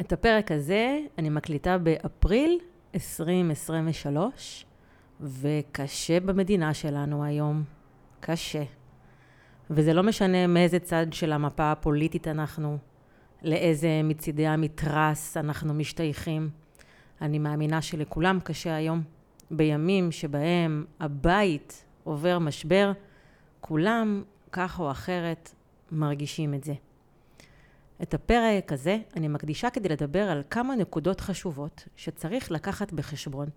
את הפרק הזה אני מקליטה באפריל 2023, וקשה במדינה שלנו היום. קשה. וזה לא משנה מאיזה צד של המפה הפוליטית אנחנו, לאיזה מצידי המתרס אנחנו משתייכים. אני מאמינה שלכולם קשה היום. בימים שבהם הבית עובר משבר, כולם, כך או אחרת, מרגישים את זה. את הפרק הזה אני מקדישה כדי לדבר על כמה נקודות חשובות שצריך לקחת בחשבון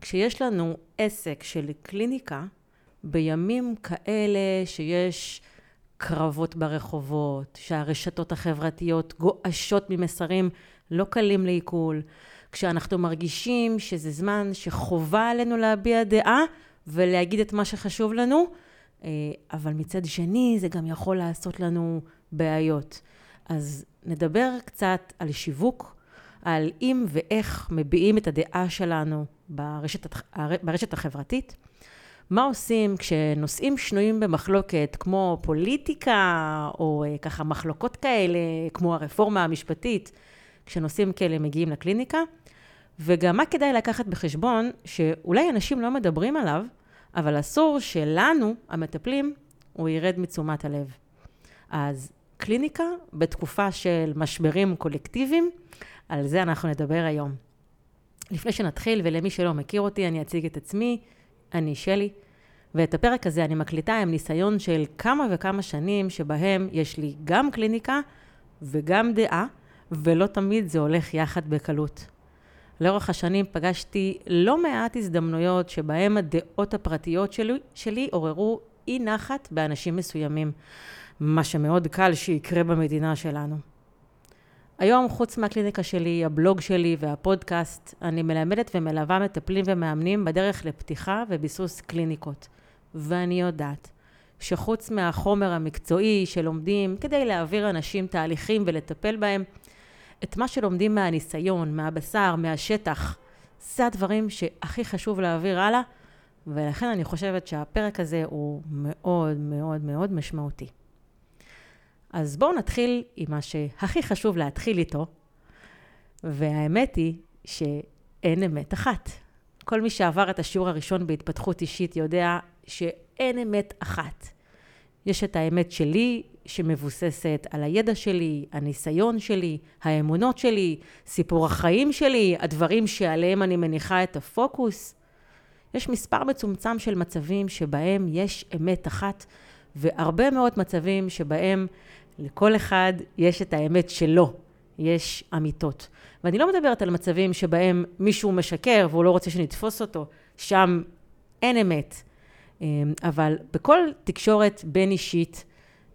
כשיש לנו עסק של קליניקה בימים כאלה שיש קרבות ברחובות, שהרשתות החברתיות גועשות ממסרים לא קלים לעיכול, כשאנחנו מרגישים שזה זמן שחובה עלינו להביע דעה ולהגיד את מה שחשוב לנו, אה, אבל מצד שני זה גם יכול לעשות לנו בעיות. אז נדבר קצת על שיווק, על אם ואיך מביעים את הדעה שלנו ברשת, ברשת החברתית. מה עושים כשנושאים שנויים במחלוקת, כמו פוליטיקה, או אה, ככה מחלוקות כאלה, כמו הרפורמה המשפטית, כשנושאים כאלה מגיעים לקליניקה, וגם מה כדאי לקחת בחשבון, שאולי אנשים לא מדברים עליו, אבל אסור שלנו, המטפלים, הוא ירד מתשומת הלב. אז קליניקה בתקופה של משברים קולקטיביים, על זה אנחנו נדבר היום. לפני שנתחיל, ולמי שלא מכיר אותי, אני אציג את עצמי, אני שלי, ואת הפרק הזה אני מקליטה עם ניסיון של כמה וכמה שנים שבהם יש לי גם קליניקה וגם דעה, ולא תמיד זה הולך יחד בקלות. לאורך השנים פגשתי לא מעט הזדמנויות שבהם הדעות הפרטיות שלי, שלי עוררו אי נחת באנשים מסוימים. מה שמאוד קל שיקרה במדינה שלנו. היום, חוץ מהקליניקה שלי, הבלוג שלי והפודקאסט, אני מלמדת ומלווה מטפלים ומאמנים בדרך לפתיחה וביסוס קליניקות. ואני יודעת שחוץ מהחומר המקצועי שלומדים כדי להעביר אנשים תהליכים ולטפל בהם, את מה שלומדים מהניסיון, מהבשר, מהשטח, זה הדברים שהכי חשוב להעביר הלאה, ולכן אני חושבת שהפרק הזה הוא מאוד מאוד מאוד משמעותי. אז בואו נתחיל עם מה שהכי חשוב להתחיל איתו, והאמת היא שאין אמת אחת. כל מי שעבר את השיעור הראשון בהתפתחות אישית יודע שאין אמת אחת. יש את האמת שלי, שמבוססת על הידע שלי, הניסיון שלי, האמונות שלי, סיפור החיים שלי, הדברים שעליהם אני מניחה את הפוקוס. יש מספר מצומצם של מצבים שבהם יש אמת אחת, והרבה מאוד מצבים שבהם לכל אחד יש את האמת שלו, יש אמיתות. ואני לא מדברת על מצבים שבהם מישהו משקר והוא לא רוצה שנתפוס אותו, שם אין אמת. אמ, אבל בכל תקשורת בין אישית,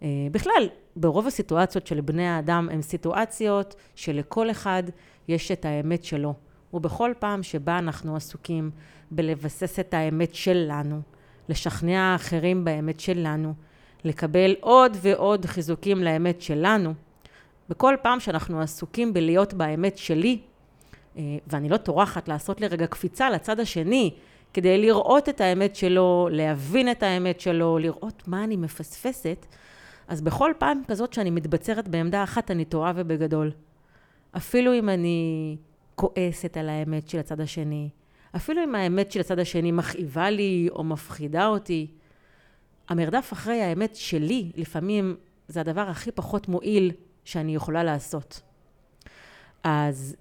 אה, בכלל, ברוב הסיטואציות של בני האדם הן סיטואציות שלכל אחד יש את האמת שלו. ובכל פעם שבה אנחנו עסוקים בלבסס את האמת שלנו, לשכנע האחרים באמת שלנו, לקבל עוד ועוד חיזוקים לאמת שלנו, בכל פעם שאנחנו עסוקים בלהיות באמת שלי, אה, ואני לא טורחת לעשות לרגע קפיצה לצד השני, כדי לראות את האמת שלו, להבין את האמת שלו, לראות מה אני מפספסת, אז בכל פעם כזאת שאני מתבצרת בעמדה אחת, אני טועה ובגדול. אפילו אם אני כועסת על האמת של הצד השני, אפילו אם האמת של הצד השני מכאיבה לי או מפחידה אותי, המרדף אחרי האמת שלי, לפעמים זה הדבר הכי פחות מועיל שאני יכולה לעשות. אז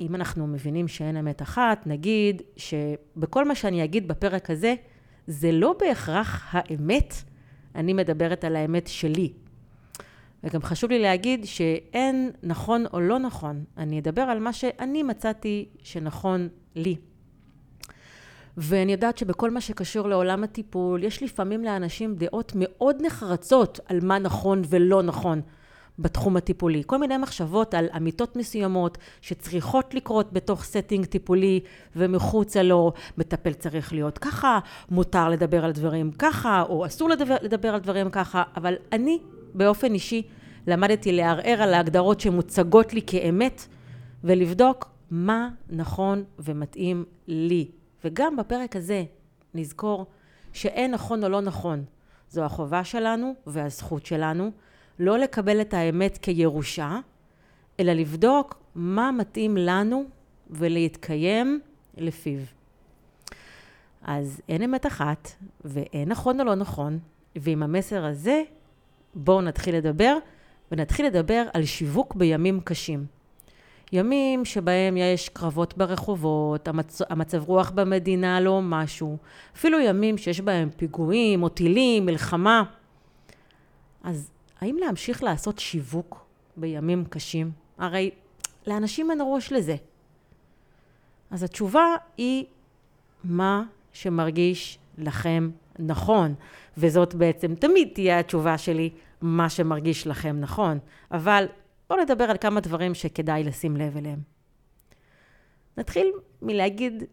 אם אנחנו מבינים שאין אמת אחת, נגיד שבכל מה שאני אגיד בפרק הזה, זה לא בהכרח האמת, אני מדברת על האמת שלי. וגם חשוב לי להגיד שאין נכון או לא נכון, אני אדבר על מה שאני מצאתי שנכון לי. ואני יודעת שבכל מה שקשור לעולם הטיפול, יש לפעמים לאנשים דעות מאוד נחרצות על מה נכון ולא נכון בתחום הטיפולי. כל מיני מחשבות על אמיתות מסוימות שצריכות לקרות בתוך setting טיפולי ומחוצה לו. מטפל צריך להיות ככה, מותר לדבר על דברים ככה, או אסור לדבר, לדבר על דברים ככה, אבל אני באופן אישי למדתי לערער על ההגדרות שמוצגות לי כאמת ולבדוק מה נכון ומתאים לי. וגם בפרק הזה נזכור שאין נכון או לא נכון. זו החובה שלנו והזכות שלנו לא לקבל את האמת כירושה, אלא לבדוק מה מתאים לנו ולהתקיים לפיו. אז אין אמת אחת, ואין נכון או לא נכון, ועם המסר הזה, בואו נתחיל לדבר, ונתחיל לדבר על שיווק בימים קשים. ימים שבהם יש קרבות ברחובות, המצ... המצב רוח במדינה לא משהו, אפילו ימים שיש בהם פיגועים או טילים, מלחמה. אז האם להמשיך לעשות שיווק בימים קשים? הרי לאנשים אין ראש לזה. אז התשובה היא מה שמרגיש לכם נכון, וזאת בעצם תמיד תהיה התשובה שלי, מה שמרגיש לכם נכון. אבל בואו נדבר על כמה דברים שכדאי לשים לב אליהם. נתחיל מלהגיד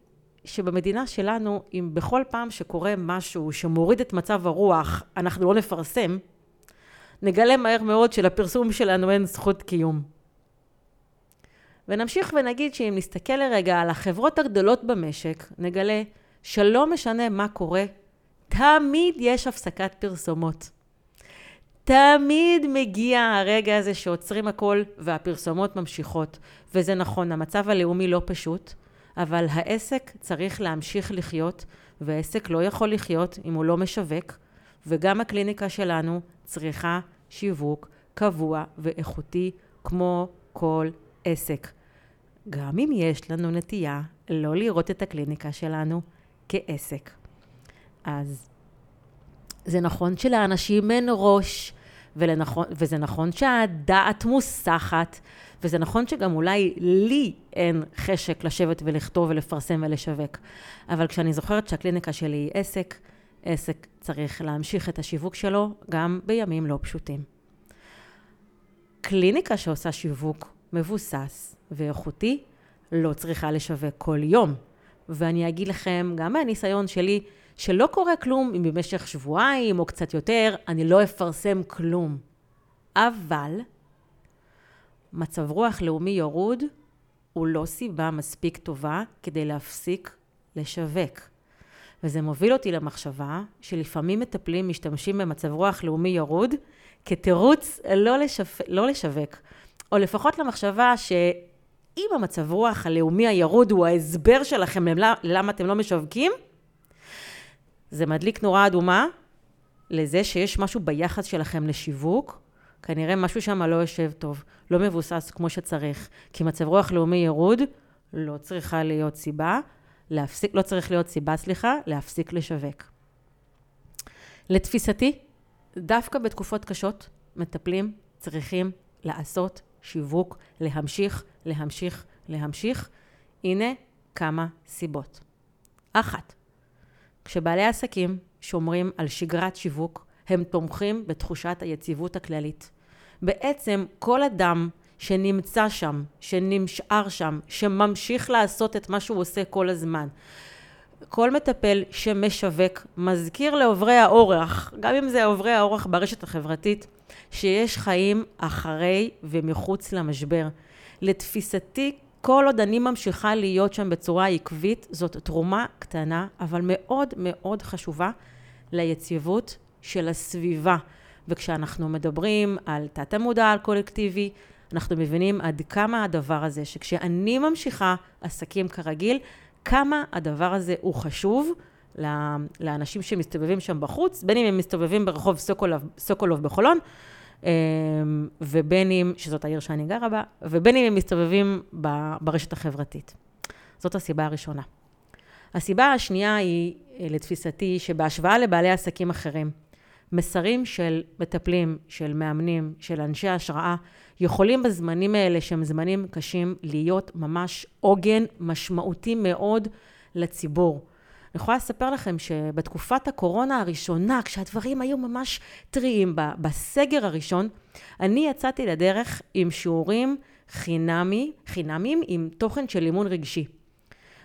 שבמדינה שלנו, אם בכל פעם שקורה משהו שמוריד את מצב הרוח, אנחנו לא נפרסם, נגלה מהר מאוד שלפרסום שלנו אין זכות קיום. ונמשיך ונגיד שאם נסתכל לרגע על החברות הגדולות במשק, נגלה שלא משנה מה קורה, תמיד יש הפסקת פרסומות. תמיד מגיע הרגע הזה שעוצרים הכל והפרסומות ממשיכות. וזה נכון, המצב הלאומי לא פשוט, אבל העסק צריך להמשיך לחיות, ועסק לא יכול לחיות אם הוא לא משווק, וגם הקליניקה שלנו צריכה שיווק קבוע ואיכותי כמו כל עסק. גם אם יש לנו נטייה לא לראות את הקליניקה שלנו כעסק. אז זה נכון שלאנשים אין ראש, ולנכון, וזה נכון שהדעת מוסחת, וזה נכון שגם אולי לי אין חשק לשבת ולכתוב ולפרסם ולשווק. אבל כשאני זוכרת שהקליניקה שלי היא עסק, עסק צריך להמשיך את השיווק שלו גם בימים לא פשוטים. קליניקה שעושה שיווק מבוסס ואיכותי לא צריכה לשווק כל יום. ואני אגיד לכם, גם מהניסיון שלי, שלא קורה כלום אם במשך שבועיים או קצת יותר אני לא אפרסם כלום. אבל מצב רוח לאומי ירוד הוא לא סיבה מספיק טובה כדי להפסיק לשווק. וזה מוביל אותי למחשבה שלפעמים מטפלים משתמשים במצב רוח לאומי ירוד כתירוץ לא, לשפ... לא לשווק, או לפחות למחשבה שאם המצב רוח הלאומי הירוד הוא ההסבר שלכם למה אתם לא משווקים, זה מדליק נורה אדומה לזה שיש משהו ביחס שלכם לשיווק, כנראה משהו שם לא יושב טוב, לא מבוסס כמו שצריך, כי מצב רוח לאומי ירוד לא צריכה להיות סיבה, להפסיק, לא צריך להיות סיבה, סליחה, להפסיק לשווק. לתפיסתי, דווקא בתקופות קשות, מטפלים צריכים לעשות שיווק, להמשיך, להמשיך, להמשיך. הנה כמה סיבות. אחת, כשבעלי עסקים שומרים על שגרת שיווק, הם תומכים בתחושת היציבות הכללית. בעצם כל אדם שנמצא שם, שנשאר שם, שממשיך לעשות את מה שהוא עושה כל הזמן, כל מטפל שמשווק מזכיר לעוברי האורח, גם אם זה עוברי האורח ברשת החברתית, שיש חיים אחרי ומחוץ למשבר. לתפיסתי, כל עוד אני ממשיכה להיות שם בצורה עקבית, זאת תרומה קטנה, אבל מאוד מאוד חשובה ליציבות של הסביבה. וכשאנחנו מדברים על תת המודע, על קולקטיבי, אנחנו מבינים עד כמה הדבר הזה, שכשאני ממשיכה עסקים כרגיל, כמה הדבר הזה הוא חשוב לאנשים שמסתובבים שם בחוץ, בין אם הם מסתובבים ברחוב סוקולוב, סוקולוב בחולון, ובין אם, שזאת העיר שאני גרה בה, ובין אם הם מסתובבים ברשת החברתית. זאת הסיבה הראשונה. הסיבה השנייה היא, אה, לתפיסתי, שבהשוואה לבעלי עסקים אחרים, מסרים של מטפלים, של מאמנים, של אנשי השראה, יכולים בזמנים האלה, שהם זמנים קשים, להיות ממש עוגן משמעותי מאוד לציבור. אני יכולה לספר לכם שבתקופת הקורונה הראשונה, כשהדברים היו ממש טריים, בסגר הראשון, אני יצאתי לדרך עם שיעורים חינמי, חינמיים עם תוכן של אימון רגשי.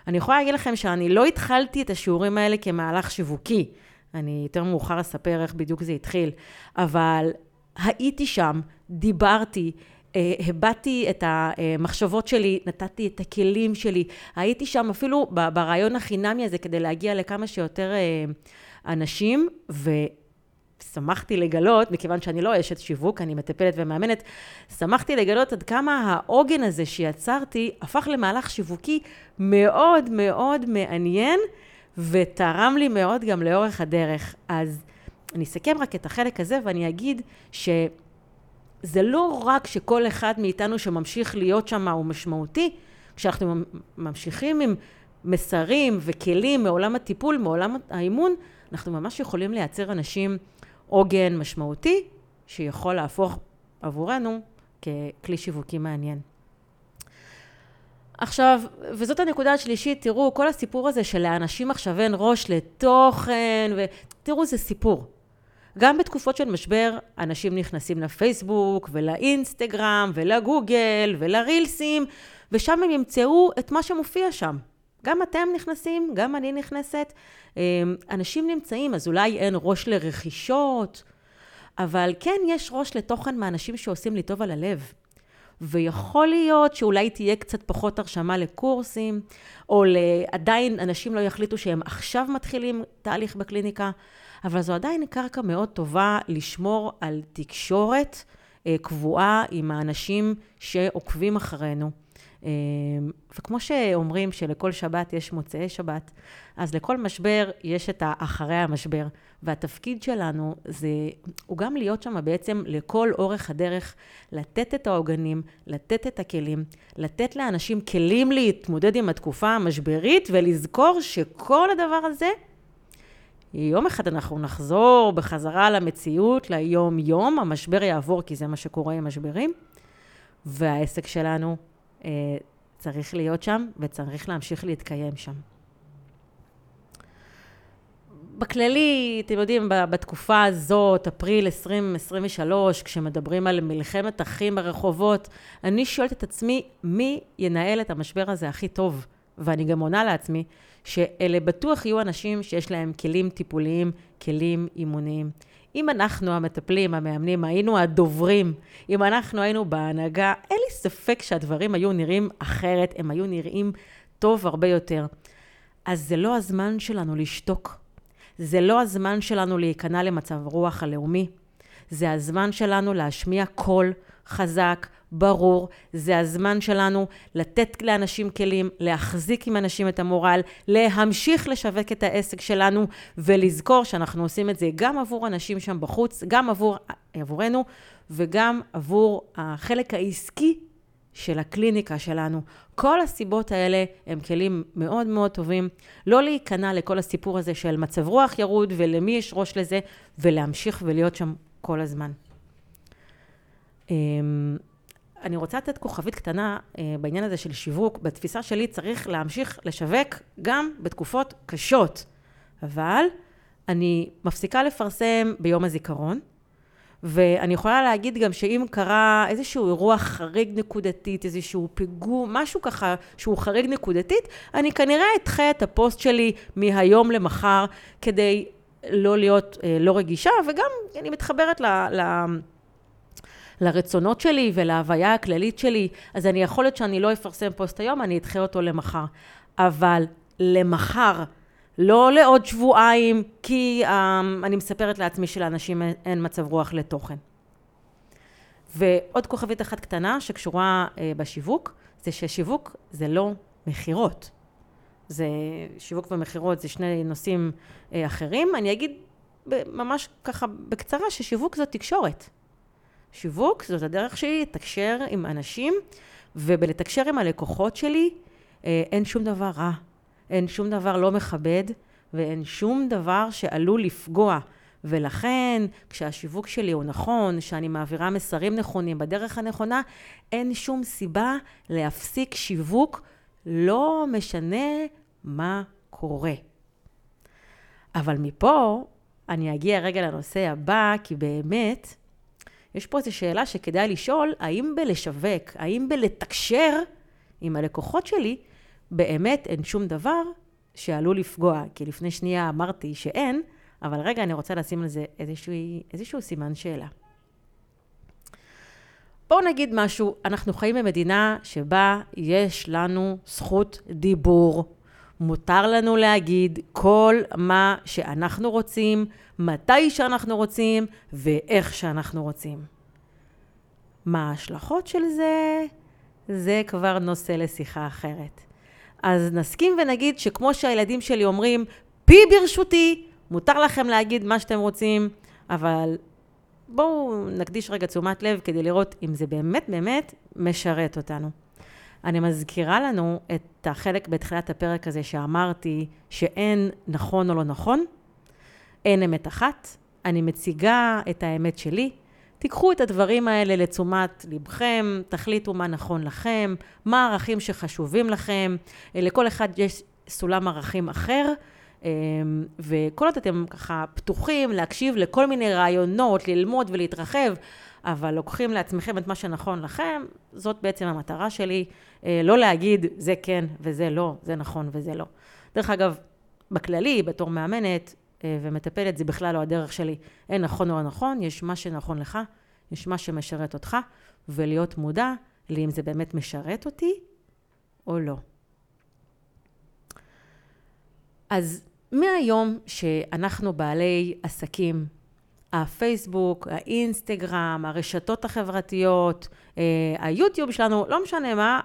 אני יכולה להגיד לכם שאני לא התחלתי את השיעורים האלה כמהלך שיווקי. אני יותר מאוחר אספר איך בדיוק זה התחיל, אבל הייתי שם, דיברתי, הבעתי את המחשבות שלי, נתתי את הכלים שלי, הייתי שם אפילו ברעיון החינמי הזה כדי להגיע לכמה שיותר אה, אנשים, שמחתי לגלות, מכיוון שאני לא אשת שיווק, אני מטפלת ומאמנת, שמחתי לגלות עד כמה העוגן הזה שיצרתי הפך למהלך שיווקי מאוד מאוד מעניין, ותרם לי מאוד גם לאורך הדרך. אז אני אסכם רק את החלק הזה ואני אגיד שזה לא רק שכל אחד מאיתנו שממשיך להיות שם הוא משמעותי, כשאנחנו ממשיכים עם מסרים וכלים מעולם הטיפול, מעולם האימון, אנחנו ממש יכולים לייצר אנשים עוגן משמעותי, שיכול להפוך עבורנו ככלי שיווקי מעניין. עכשיו, וזאת הנקודה השלישית, תראו, כל הסיפור הזה שלאנשים עכשיו אין ראש לתוכן, ותראו, זה סיפור. גם בתקופות של משבר, אנשים נכנסים לפייסבוק ולאינסטגרם ולגוגל ולרילסים, ושם הם ימצאו את מה שמופיע שם. גם אתם נכנסים, גם אני נכנסת. אמ, אנשים נמצאים, אז אולי אין ראש לרכישות, אבל כן יש ראש לתוכן מאנשים שעושים לי טוב על הלב. ויכול להיות שאולי תהיה קצת פחות הרשמה לקורסים, או עדיין אנשים לא יחליטו שהם עכשיו מתחילים תהליך בקליניקה, אבל זו עדיין קרקע מאוד טובה לשמור על תקשורת אה, קבועה עם האנשים שעוקבים אחרינו. אמ, וכמו שאומרים שלכל שבת יש מוצאי שבת, אז לכל משבר יש את האחרי המשבר. והתפקיד שלנו זה, הוא גם להיות שם בעצם לכל אורך הדרך, לתת את העוגנים, לתת את הכלים, לתת לאנשים כלים להתמודד עם התקופה המשברית, ולזכור שכל הדבר הזה, יום אחד אנחנו נחזור בחזרה למציאות, ליום-יום, המשבר יעבור כי זה מה שקורה עם משברים, והעסק שלנו אה, צריך להיות שם וצריך להמשיך להתקיים שם. בכללי, אתם יודעים, בתקופה הזאת, אפריל 2023, כשמדברים על מלחמת אחים ברחובות, אני שואלת את עצמי, מי ינהל את המשבר הזה הכי טוב? ואני גם עונה לעצמי, שאלה בטוח יהיו אנשים שיש להם כלים טיפוליים, כלים אימוניים. אם אנחנו המטפלים, המאמנים, היינו הדוברים, אם אנחנו היינו בהנהגה, אין לי ספק שהדברים היו נראים אחרת, הם היו נראים טוב הרבה יותר. אז זה לא הזמן שלנו לשתוק. זה לא הזמן שלנו להיכנע למצב רוח הלאומי. זה הזמן שלנו להשמיע קול חזק, ברור, זה הזמן שלנו לתת לאנשים כלים, להחזיק עם אנשים את המורל, להמשיך לשווק את העסק שלנו ולזכור שאנחנו עושים את זה גם עבור אנשים שם בחוץ, גם עבור, עבורנו וגם עבור החלק העסקי של הקליניקה שלנו. כל הסיבות האלה הם כלים מאוד מאוד טובים. לא להיכנע לכל הסיפור הזה של מצב רוח ירוד ולמי יש ראש לזה, ולהמשיך ולהיות שם כל הזמן. אני רוצה לתת כוכבית קטנה אה, בעניין הזה של שיווק. בתפיסה שלי צריך להמשיך לשווק גם בתקופות קשות. אבל אני מפסיקה לפרסם ביום הזיכרון, ואני יכולה להגיד גם שאם קרה איזשהו אירוע חריג נקודתית, איזשהו פיגור, משהו ככה שהוא חריג נקודתית, אני כנראה אדחה את הפוסט שלי מהיום למחר כדי לא להיות אה, לא רגישה, וגם אני מתחברת ל... ל לרצונות שלי ולהוויה הכללית שלי, אז אני יכול להיות שאני לא אפרסם פוסט היום, אני אדחה אותו למחר. אבל למחר, לא לעוד שבועיים, כי um, אני מספרת לעצמי שלאנשים אין מצב רוח לתוכן. ועוד כוכבית אחת קטנה שקשורה uh, בשיווק, זה ששיווק זה לא מכירות. זה, שיווק ומכירות זה שני נושאים uh, אחרים. אני אגיד ממש ככה בקצרה ששיווק זאת תקשורת. שיווק זאת הדרך שלי לתקשר עם אנשים, ובלתקשר עם הלקוחות שלי אה, אין שום דבר רע, אין שום דבר לא מכבד, ואין שום דבר שעלול לפגוע. ולכן, כשהשיווק שלי הוא נכון, שאני מעבירה מסרים נכונים בדרך הנכונה, אין שום סיבה להפסיק שיווק, לא משנה מה קורה. אבל מפה אני אגיע רגע לנושא הבא, כי באמת, יש פה איזו שאלה שכדאי לשאול, האם בלשווק, האם בלתקשר עם הלקוחות שלי, באמת אין שום דבר שעלול לפגוע? כי לפני שנייה אמרתי שאין, אבל רגע, אני רוצה לשים על זה איזשהו, איזשהו סימן שאלה. בואו נגיד משהו, אנחנו חיים במדינה שבה יש לנו זכות דיבור. מותר לנו להגיד כל מה שאנחנו רוצים, מתי שאנחנו רוצים ואיך שאנחנו רוצים. מה ההשלכות של זה? זה כבר נושא לשיחה אחרת. אז נסכים ונגיד שכמו שהילדים שלי אומרים, פי ברשותי, מותר לכם להגיד מה שאתם רוצים, אבל בואו נקדיש רגע תשומת לב כדי לראות אם זה באמת באמת משרת אותנו. אני מזכירה לנו את החלק בתחילת הפרק הזה שאמרתי שאין נכון או לא נכון, אין אמת אחת, אני מציגה את האמת שלי. תיקחו את הדברים האלה לתשומת לבכם, תחליטו מה נכון לכם, מה הערכים שחשובים לכם. לכל אחד יש סולם ערכים אחר, אמ, וכל עוד אתם ככה פתוחים להקשיב לכל מיני רעיונות, ללמוד ולהתרחב, אבל לוקחים לעצמכם את מה שנכון לכם, זאת בעצם המטרה שלי, אה, לא להגיד זה כן וזה לא, זה נכון וזה לא. דרך אגב, בכללי, בתור מאמנת אה, ומטפלת, זה בכלל לא הדרך שלי. אין נכון או לא נכון, יש מה שנכון לך, יש מה שמשרת אותך, ולהיות מודע לאם זה באמת משרת אותי או לא. אז מהיום שאנחנו בעלי עסקים, הפייסבוק, האינסטגרם, הרשתות החברתיות, אה, היוטיוב שלנו, לא משנה מה,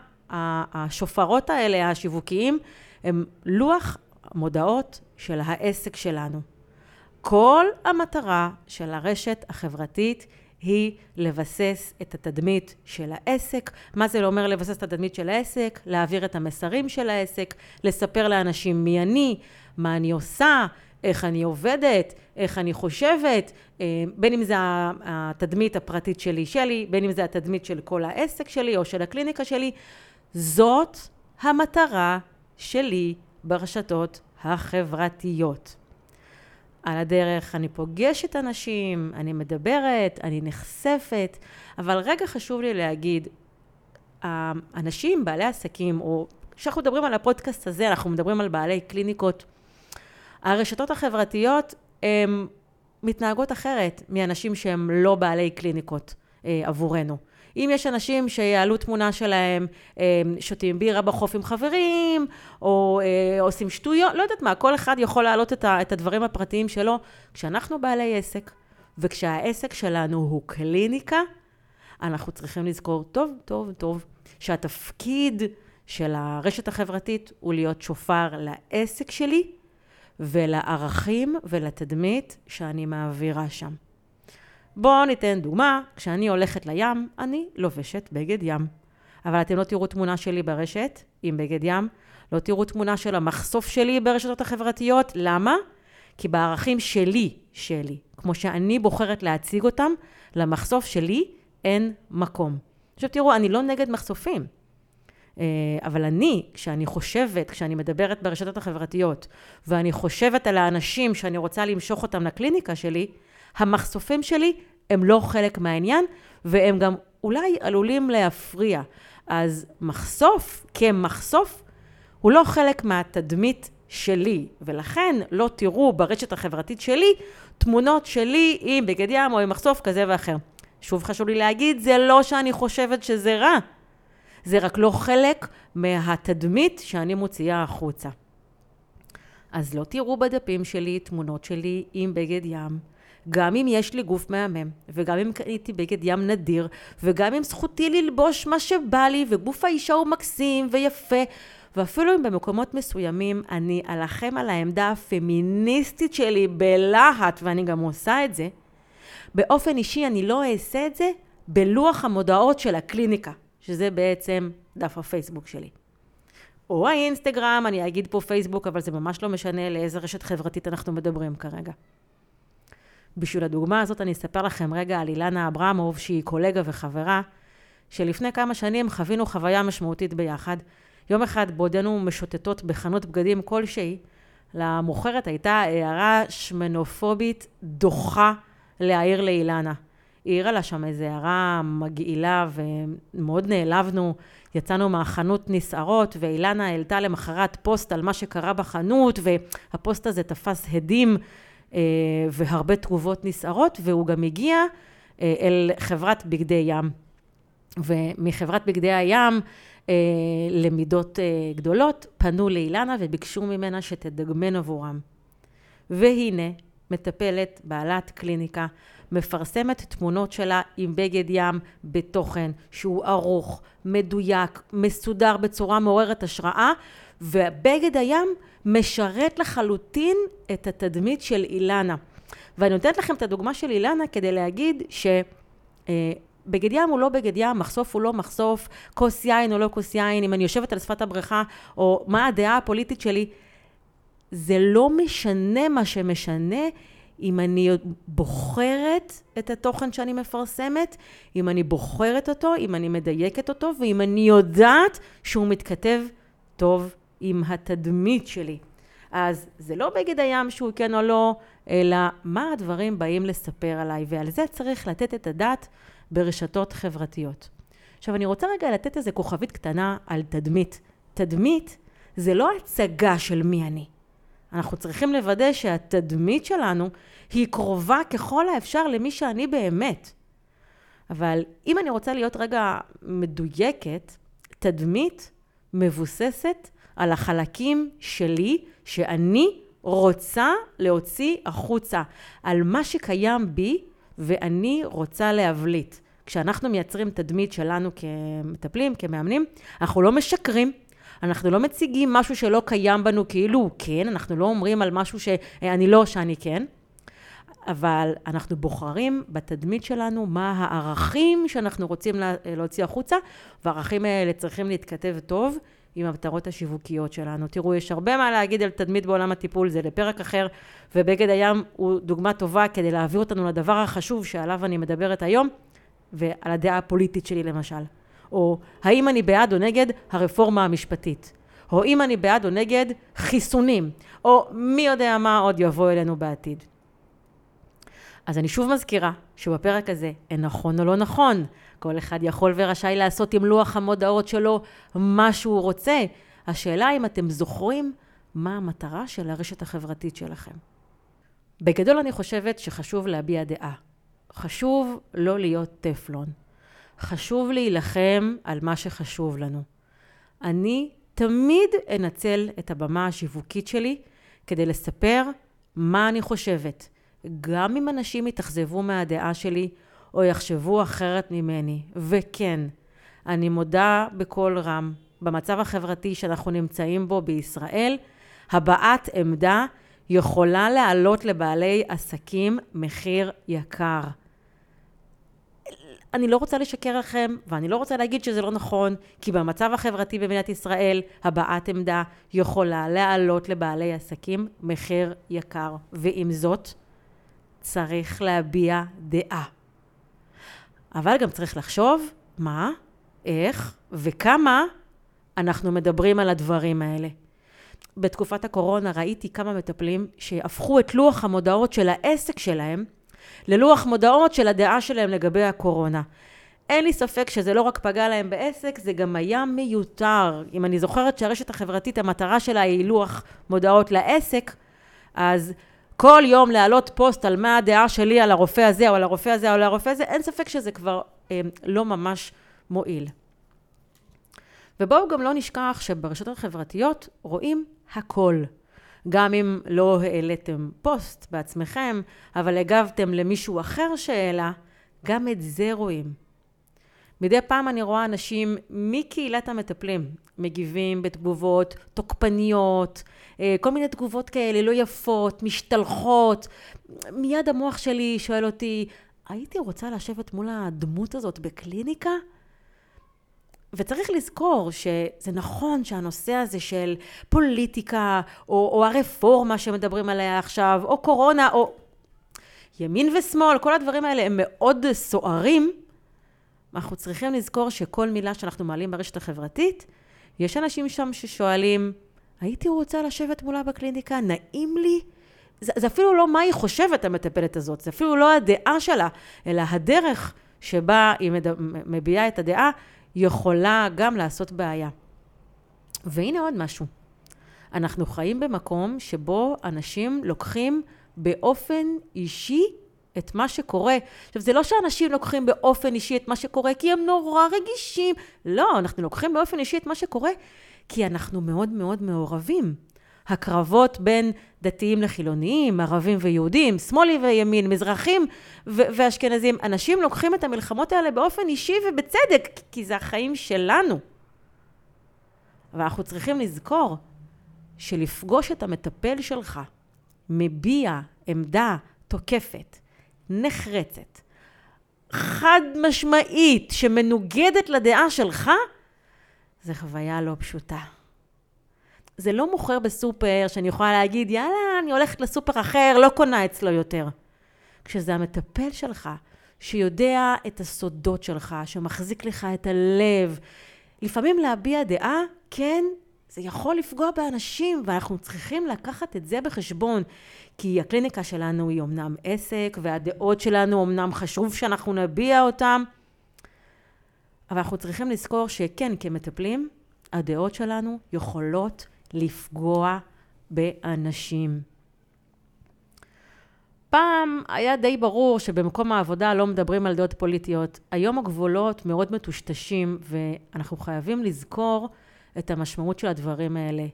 השופרות האלה, השיווקיים, הם לוח מודעות של העסק שלנו. כל המטרה של הרשת החברתית היא לבסס את התדמית של העסק. מה זה לא אומר לבסס את התדמית של העסק? להעביר את המסרים של העסק, לספר לאנשים מי אני, מה אני עושה, איך אני עובדת, איך אני חושבת, אה, בין אם זה התדמית הפרטית שלי שלי, בין אם זה התדמית של כל העסק שלי או של הקליניקה שלי. זאת המטרה שלי ברשתות החברתיות. על הדרך אני פוגשת אנשים, אני מדברת, אני נחשפת, אבל רגע חשוב לי להגיד, האנשים, בעלי עסקים, או כשאנחנו מדברים על הפודקאסט הזה, אנחנו מדברים על בעלי קליניקות, הרשתות החברתיות הן מתנהגות אחרת מאנשים שהם לא בעלי קליניקות אה, עבורנו. אם יש אנשים שיעלו תמונה שלהם, אה, שותים בירה בחוף עם חברים, או אה, עושים שטויות, לא יודעת מה, כל אחד יכול להעלות את, את הדברים הפרטיים שלו. כשאנחנו בעלי עסק, וכשהעסק שלנו הוא קליניקה, אנחנו צריכים לזכור טוב, טוב, טוב, שהתפקיד של הרשת החברתית הוא להיות שופר לעסק שלי ולערכים ולתדמית שאני מעבירה שם. בואו ניתן דוגמה, כשאני הולכת לים, אני לובשת בגד ים. אבל אתם לא תראו תמונה שלי ברשת עם בגד ים, לא תראו תמונה של המחשוף שלי ברשתות החברתיות. למה? כי בערכים שלי, שלי, כמו שאני בוחרת להציג אותם, למחשוף שלי אין מקום. עכשיו תראו, אני לא נגד מחשופים. אה, אבל אני, כשאני חושבת, כשאני מדברת ברשתות החברתיות, ואני חושבת על האנשים שאני רוצה למשוך אותם לקליניקה שלי, המחשופים שלי הם לא חלק מהעניין, והם גם אולי עלולים להפריע. אז מחשוף כמחשוף הוא לא חלק מהתדמית שלי, ולכן לא תראו ברשת החברתית שלי תמונות שלי עם בגד ים או עם מחשוף כזה ואחר. שוב חשוב לי להגיד, זה לא שאני חושבת שזה רע, זה רק לא חלק מהתדמית שאני מוציאה החוצה. אז לא תראו בדפים שלי תמונות שלי עם בגד ים. גם אם יש לי גוף מהמם, וגם אם קניתי בגד ים נדיר, וגם אם זכותי ללבוש מה שבא לי, וגוף האישה הוא מקסים ויפה, ואפילו אם במקומות מסוימים אני אלחם על העמדה הפמיניסטית שלי בלהט, ואני גם עושה את זה, באופן אישי אני לא אעשה את זה בלוח המודעות של הקליניקה, שזה בעצם דף הפייסבוק שלי. או האינסטגרם, אני אגיד פה פייסבוק, אבל זה ממש לא משנה לאיזה רשת חברתית אנחנו מדברים כרגע. בשביל הדוגמה הזאת אני אספר לכם רגע על אילנה אברמוב, שהיא קולגה וחברה, שלפני כמה שנים חווינו חוויה משמעותית ביחד. יום אחד בעודנו משוטטות בחנות בגדים כלשהי, למוכרת הייתה הערה שמנופובית דוחה להעיר לאילנה. העירה לה שם איזו הערה מגעילה ומאוד נעלבנו. יצאנו מהחנות נסערות, ואילנה העלתה למחרת פוסט על מה שקרה בחנות, והפוסט הזה תפס הדים אה, והרבה תגובות נסערות, והוא גם הגיע אה, אל חברת בגדי ים. ומחברת בגדי הים אה, למידות אה, גדולות, פנו לאילנה וביקשו ממנה שתדגמן עבורם. והנה, מטפלת, בעלת קליניקה, מפרסמת תמונות שלה עם בגד ים בתוכן שהוא ערוך, מדויק, מסודר בצורה מעוררת השראה, ובגד הים משרת לחלוטין את התדמית של אילנה. ואני נותנת לכם את הדוגמה של אילנה כדי להגיד ש... אה, בגד ים הוא לא בגד ים, מחשוף הוא לא מחשוף, כוס יין או לא כוס יין, אם אני יושבת על שפת הבריכה, או מה הדעה הפוליטית שלי, זה לא משנה מה שמשנה אם אני בוחרת את התוכן שאני מפרסמת, אם אני בוחרת אותו, אם אני מדייקת אותו, ואם אני יודעת שהוא מתכתב טוב עם התדמית שלי. אז זה לא בגד הים שהוא כן או לא, אלא מה הדברים באים לספר עליי, ועל זה צריך לתת את הדעת ברשתות חברתיות. עכשיו, אני רוצה רגע לתת איזה כוכבית קטנה על תדמית. תדמית זה לא הצגה של מי אני. אנחנו צריכים לוודא שהתדמית שלנו היא קרובה ככל האפשר למי שאני באמת. אבל אם אני רוצה להיות רגע מדויקת, תדמית מבוססת על החלקים שלי, שאני רוצה להוציא החוצה, על מה שקיים בי ואני רוצה להבליט. כשאנחנו מייצרים תדמית שלנו כמטפלים, כמאמנים, אנחנו לא משקרים, אנחנו לא מציגים משהו שלא קיים בנו כאילו הוא כן, אנחנו לא אומרים על משהו שאני לא, שאני כן, אבל אנחנו בוחרים בתדמית שלנו מה הערכים שאנחנו רוצים להוציא החוצה, והערכים האלה צריכים להתכתב טוב עם המטרות השיווקיות שלנו. תראו, יש הרבה מה להגיד על תדמית בעולם הטיפול, זה לפרק אחר, ובגד הים הוא דוגמה טובה כדי להעביר אותנו לדבר החשוב שעליו אני מדברת היום, ועל הדעה הפוליטית שלי למשל. או האם אני בעד או נגד הרפורמה המשפטית. או אם אני בעד או נגד חיסונים, או מי יודע מה עוד יבוא אלינו בעתיד. אז אני שוב מזכירה שבפרק הזה אין נכון או לא נכון. כל אחד יכול ורשאי לעשות עם לוח המודעות שלו מה שהוא רוצה. השאלה אם אתם זוכרים מה המטרה של הרשת החברתית שלכם. בגדול אני חושבת שחשוב להביע דעה. חשוב לא להיות טפלון. חשוב להילחם על מה שחשוב לנו. אני תמיד אנצל את הבמה השיווקית שלי כדי לספר מה אני חושבת. גם אם אנשים יתאכזבו מהדעה שלי או יחשבו אחרת ממני. וכן, אני מודה בקול רם, במצב החברתי שאנחנו נמצאים בו בישראל, הבעת עמדה יכולה להעלות לבעלי עסקים מחיר יקר. אני לא רוצה לשקר לכם, ואני לא רוצה להגיד שזה לא נכון, כי במצב החברתי במדינת ישראל, הבעת עמדה יכולה להעלות לבעלי עסקים מחיר יקר. ועם זאת, צריך להביע דעה. אבל גם צריך לחשוב מה, איך וכמה אנחנו מדברים על הדברים האלה. בתקופת הקורונה ראיתי כמה מטפלים שהפכו את לוח המודעות של העסק שלהם ללוח מודעות של הדעה שלהם לגבי הקורונה. אין לי ספק שזה לא רק פגע להם בעסק, זה גם היה מיותר. אם אני זוכרת שהרשת החברתית, המטרה שלה היא לוח מודעות לעסק, אז כל יום להעלות פוסט על מה הדעה שלי על הרופא הזה, או על הרופא הזה, או על הרופא הזה, אין ספק שזה כבר אה, לא ממש מועיל. ובואו גם לא נשכח שברשתות החברתיות רואים הכל. גם אם לא העליתם פוסט בעצמכם, אבל הגבתם למישהו אחר שהעלה, גם את זה רואים. מדי פעם אני רואה אנשים מקהילת המטפלים מגיבים בתגובות תוקפניות, אה, כל מיני תגובות כאלה לא יפות, משתלחות. מיד המוח שלי שואל אותי, הייתי רוצה לשבת מול הדמות הזאת בקליניקה? וצריך לזכור שזה נכון שהנושא הזה של פוליטיקה, או, או הרפורמה שמדברים עליה עכשיו, או קורונה, או ימין ושמאל, כל הדברים האלה הם מאוד סוערים. אנחנו צריכים לזכור שכל מילה שאנחנו מעלים ברשת החברתית, יש אנשים שם ששואלים, הייתי רוצה לשבת מולה בקליניקה, נעים לי? זה, זה אפילו לא מה היא חושבת, המטפלת הזאת, זה אפילו לא הדעה שלה, אלא הדרך שבה היא מביעה את הדעה, יכולה גם לעשות בעיה. והנה עוד משהו. אנחנו חיים במקום שבו אנשים לוקחים באופן אישי את מה שקורה. עכשיו, זה לא שאנשים לוקחים באופן אישי את מה שקורה כי הם נורא רגישים. לא, אנחנו לוקחים באופן אישי את מה שקורה כי אנחנו מאוד מאוד מעורבים. הקרבות בין דתיים לחילוניים, ערבים ויהודים, שמאלי וימין, מזרחים ו- ואשכנזים, אנשים לוקחים את המלחמות האלה באופן אישי ובצדק, כי זה החיים שלנו. אבל אנחנו צריכים לזכור שלפגוש את המטפל שלך מביע עמדה תוקפת, נחרצת, חד משמעית, שמנוגדת לדעה שלך, זה חוויה לא פשוטה. זה לא מוכר בסופר שאני יכולה להגיד, יאללה, אני הולכת לסופר אחר, לא קונה אצלו יותר. כשזה המטפל שלך, שיודע את הסודות שלך, שמחזיק לך את הלב, לפעמים להביע דעה, כן, זה יכול לפגוע באנשים, ואנחנו צריכים לקחת את זה בחשבון. כי הקליניקה שלנו היא אמנם עסק, והדעות שלנו אמנם חשוב שאנחנו נביע אותן, אבל אנחנו צריכים לזכור שכן, כמטפלים, הדעות שלנו יכולות לפגוע באנשים. פעם היה די ברור שבמקום העבודה לא מדברים על דעות פוליטיות. היום הגבולות מאוד מטושטשים, ואנחנו חייבים לזכור את המשמעות של הדברים האלה.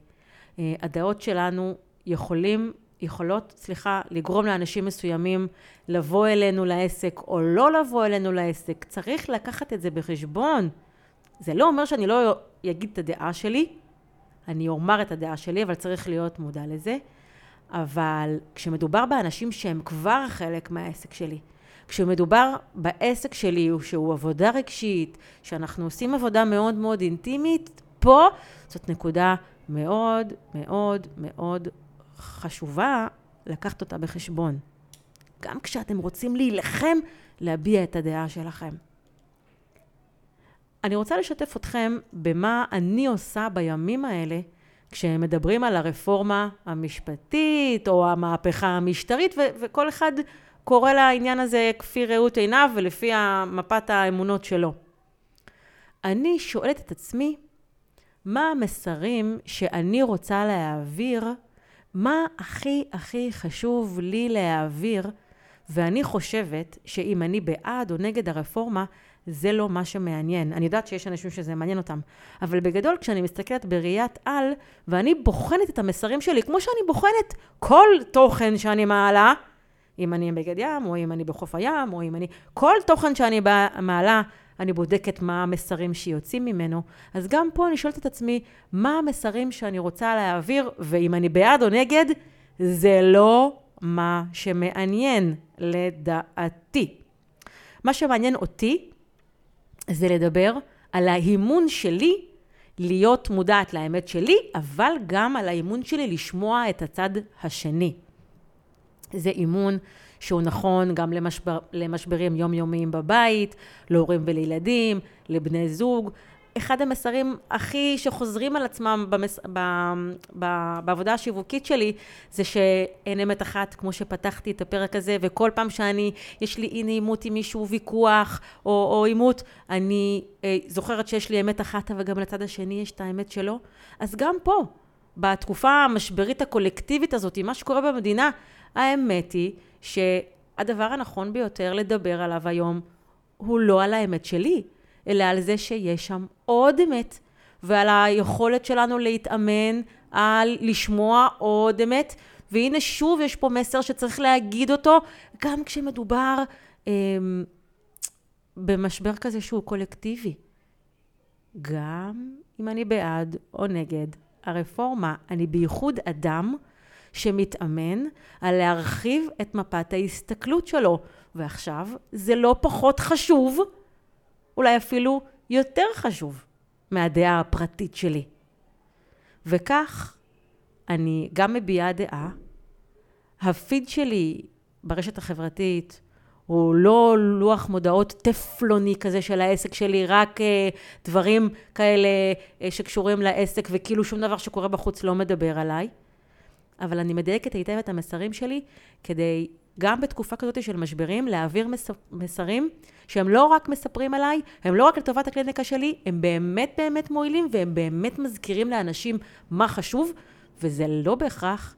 אה, הדעות שלנו יכולים, יכולות, סליחה, לגרום לאנשים מסוימים לבוא אלינו לעסק או לא לבוא אלינו לעסק. צריך לקחת את זה בחשבון. זה לא אומר שאני לא אגיד את הדעה שלי, אני אומר את הדעה שלי, אבל צריך להיות מודע לזה. אבל כשמדובר באנשים שהם כבר חלק מהעסק שלי, כשמדובר בעסק שלי, שהוא עבודה רגשית, שאנחנו עושים עבודה מאוד מאוד אינטימית, פה זאת נקודה מאוד מאוד מאוד חשובה לקחת אותה בחשבון. גם כשאתם רוצים להילחם, להביע את הדעה שלכם. אני רוצה לשתף אתכם במה אני עושה בימים האלה כשמדברים על הרפורמה המשפטית או המהפכה המשטרית, ו- וכל אחד קורא לעניין הזה כפי ראות עיניו ולפי מפת האמונות שלו. אני שואלת את עצמי, מה המסרים שאני רוצה להעביר, מה הכי הכי חשוב לי להעביר, ואני חושבת שאם אני בעד או נגד הרפורמה, זה לא מה שמעניין. אני יודעת שיש אנשים שזה מעניין אותם, אבל בגדול כשאני מסתכלת בראיית על, ואני בוחנת את המסרים שלי, כמו שאני בוחנת כל תוכן שאני מעלה, אם אני בגד ים, או אם אני בחוף הים, או אם אני... כל תוכן שאני מעלה, אני בודקת מה המסרים שיוצאים ממנו. אז גם פה אני שואלת את עצמי, מה המסרים שאני רוצה להעביר, ואם אני בעד או נגד, זה לא מה שמעניין לדעתי. מה שמעניין אותי זה לדבר על האימון שלי להיות מודעת לאמת שלי, אבל גם על האימון שלי לשמוע את הצד השני. זה אימון שהוא נכון גם למשבר, למשברים יומיומיים בבית, להורים ולילדים, לבני זוג. אחד המסרים הכי שחוזרים על עצמם במס... ב... ב... בעבודה השיווקית שלי, זה שאין אמת אחת, כמו שפתחתי את הפרק הזה, וכל פעם שאני, יש לי אי נעימות עם מישהו, ויכוח או, או עימות, אני אה, זוכרת שיש לי אמת אחת, אבל גם לצד השני יש את האמת שלו. אז גם פה, בתקופה המשברית הקולקטיבית הזאת, מה שקורה במדינה, האמת היא שהדבר הנכון ביותר לדבר עליו היום הוא לא על האמת שלי, אלא על זה שיש שם עוד אמת, ועל היכולת שלנו להתאמן על לשמוע עוד אמת. והנה שוב יש פה מסר שצריך להגיד אותו, גם כשמדובר אה, במשבר כזה שהוא קולקטיבי. גם אם אני בעד או נגד הרפורמה, אני בייחוד אדם שמתאמן על להרחיב את מפת ההסתכלות שלו. ועכשיו, זה לא פחות חשוב, אולי אפילו יותר חשוב מהדעה הפרטית שלי. וכך, אני גם מביעה דעה. הפיד שלי ברשת החברתית הוא לא לוח מודעות טפלוני כזה של העסק שלי, רק אה, דברים כאלה אה, שקשורים לעסק וכאילו שום דבר שקורה בחוץ לא מדבר עליי. אבל אני מדייקת היטב את המסרים שלי כדי גם בתקופה כזאת של משברים להעביר מס, מסרים שהם לא רק מספרים עליי, הם לא רק לטובת הקליניקה שלי, הם באמת באמת מועילים והם באמת מזכירים לאנשים מה חשוב, וזה לא בהכרח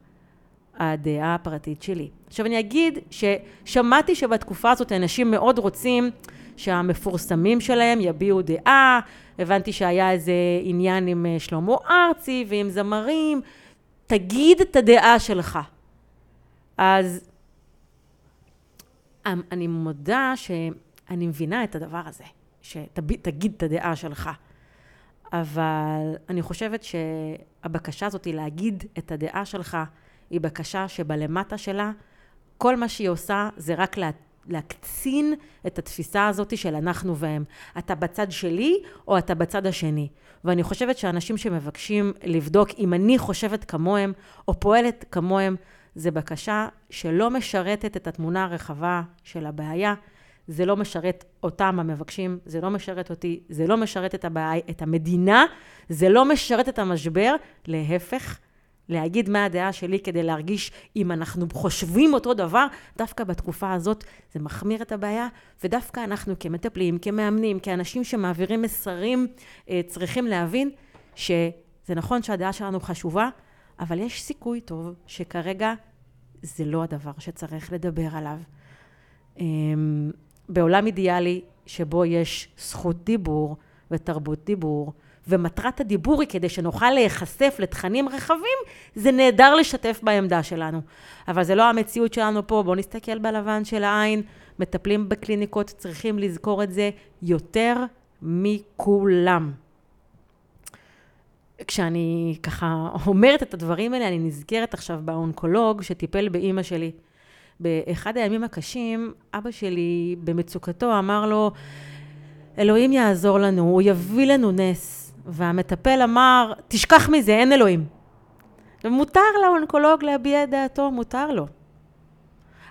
הדעה הפרטית שלי. עכשיו אני אגיד ששמעתי שבתקופה הזאת אנשים מאוד רוצים שהמפורסמים שלהם יביעו דעה, הבנתי שהיה איזה עניין עם אה, שלמה ארצי ועם זמרים, תגיד את הדעה שלך. אז אני מודה שאני מבינה את הדבר הזה, שתגיד את הדעה שלך. אבל אני חושבת שהבקשה הזאת היא להגיד את הדעה שלך, היא בקשה שבלמטה שלה, כל מה שהיא עושה זה רק לה, להקצין את התפיסה הזאת של אנחנו והם. אתה בצד שלי או אתה בצד השני. ואני חושבת שאנשים שמבקשים לבדוק אם אני חושבת כמוהם או פועלת כמוהם, זה בקשה שלא משרתת את התמונה הרחבה של הבעיה, זה לא משרת אותם המבקשים, זה לא משרת אותי, זה לא משרת את, הבעיה, את המדינה, זה לא משרת את המשבר, להפך, להגיד מה הדעה שלי כדי להרגיש אם אנחנו חושבים אותו דבר, דווקא בתקופה הזאת זה מחמיר את הבעיה, ודווקא אנחנו כמטפלים, כמאמנים, כאנשים שמעבירים מסרים, אה, צריכים להבין שזה נכון שהדעה שלנו חשובה, אבל יש סיכוי טוב שכרגע זה לא הדבר שצריך לדבר עליו. אמ, בעולם אידיאלי שבו יש זכות דיבור ותרבות דיבור, ומטרת הדיבור היא כדי שנוכל להיחשף לתכנים רחבים, זה נהדר לשתף בעמדה שלנו. אבל זה לא המציאות שלנו פה, בואו נסתכל בלבן של העין, מטפלים בקליניקות צריכים לזכור את זה יותר מכולם. כשאני ככה אומרת את הדברים האלה, אני נזכרת עכשיו באונקולוג שטיפל באימא שלי. באחד הימים הקשים, אבא שלי במצוקתו אמר לו, אלוהים יעזור לנו, הוא יביא לנו נס. והמטפל אמר, תשכח מזה, אין אלוהים. ומותר לאונקולוג להביע את דעתו, מותר לו.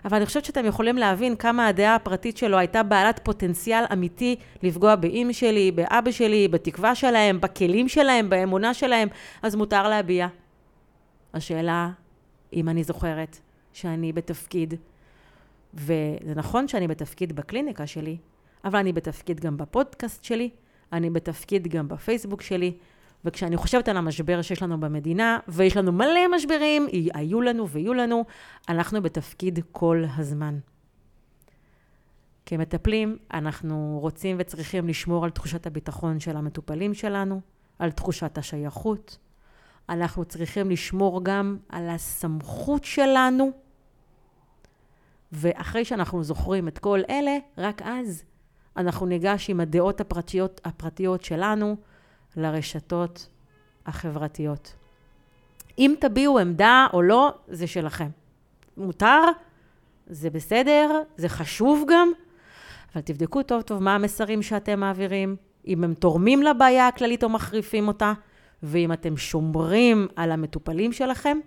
אבל אני חושבת שאתם יכולים להבין כמה הדעה הפרטית שלו הייתה בעלת פוטנציאל אמיתי לפגוע באימא שלי, באבא שלי, בתקווה שלהם, בכלים שלהם, באמונה שלהם, אז מותר להביע. השאלה, אם אני זוכרת שאני בתפקיד, וזה נכון שאני בתפקיד בקליניקה שלי, אבל אני בתפקיד גם בפודקאסט שלי, אני בתפקיד גם בפייסבוק שלי, וכשאני חושבת על המשבר שיש לנו במדינה, ויש לנו מלא משברים, היו לנו ויהיו לנו, אנחנו בתפקיד כל הזמן. כמטפלים, אנחנו רוצים וצריכים לשמור על תחושת הביטחון של המטופלים שלנו, על תחושת השייכות. אנחנו צריכים לשמור גם על הסמכות שלנו, ואחרי שאנחנו זוכרים את כל אלה, רק אז אנחנו ניגש עם הדעות הפרטיות, הפרטיות שלנו לרשתות החברתיות. אם תביעו עמדה או לא, זה שלכם. מותר, זה בסדר, זה חשוב גם, אבל תבדקו טוב טוב מה המסרים שאתם מעבירים, אם הם תורמים לבעיה הכללית או מחריפים אותה, ואם אתם שומרים על המטופלים שלכם,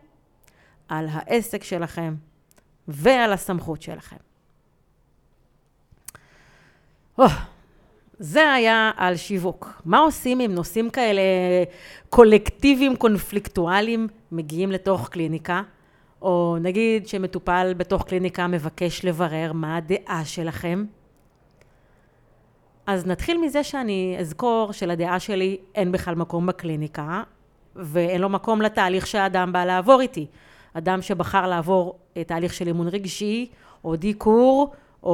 על העסק שלכם ועל הסמכות שלכם. Oh, זה היה על שיווק. מה עושים עם נושאים כאלה קולקטיביים, קונפליקטואליים, מגיעים לתוך קליניקה, או נגיד שמטופל בתוך קליניקה מבקש לברר מה הדעה שלכם. אז נתחיל מזה שאני אזכור שלדעה שלי אין בכלל מקום בקליניקה, ואין לו מקום לתהליך שהאדם בא לעבור איתי. אדם שבחר לעבור תהליך של אימון רגשי, או דיקור, או,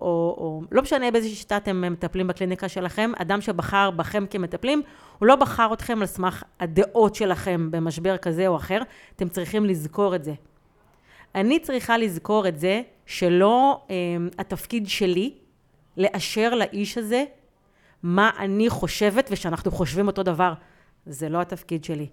או, או לא משנה באיזה שיטה אתם מטפלים בקליניקה שלכם, אדם שבחר בכם כמטפלים, הוא לא בחר אתכם על סמך הדעות שלכם במשבר כזה או אחר, אתם צריכים לזכור את זה. אני צריכה לזכור את זה שלא אה, התפקיד שלי לאשר לאיש הזה מה אני חושבת ושאנחנו חושבים אותו דבר. זה לא התפקיד שלי.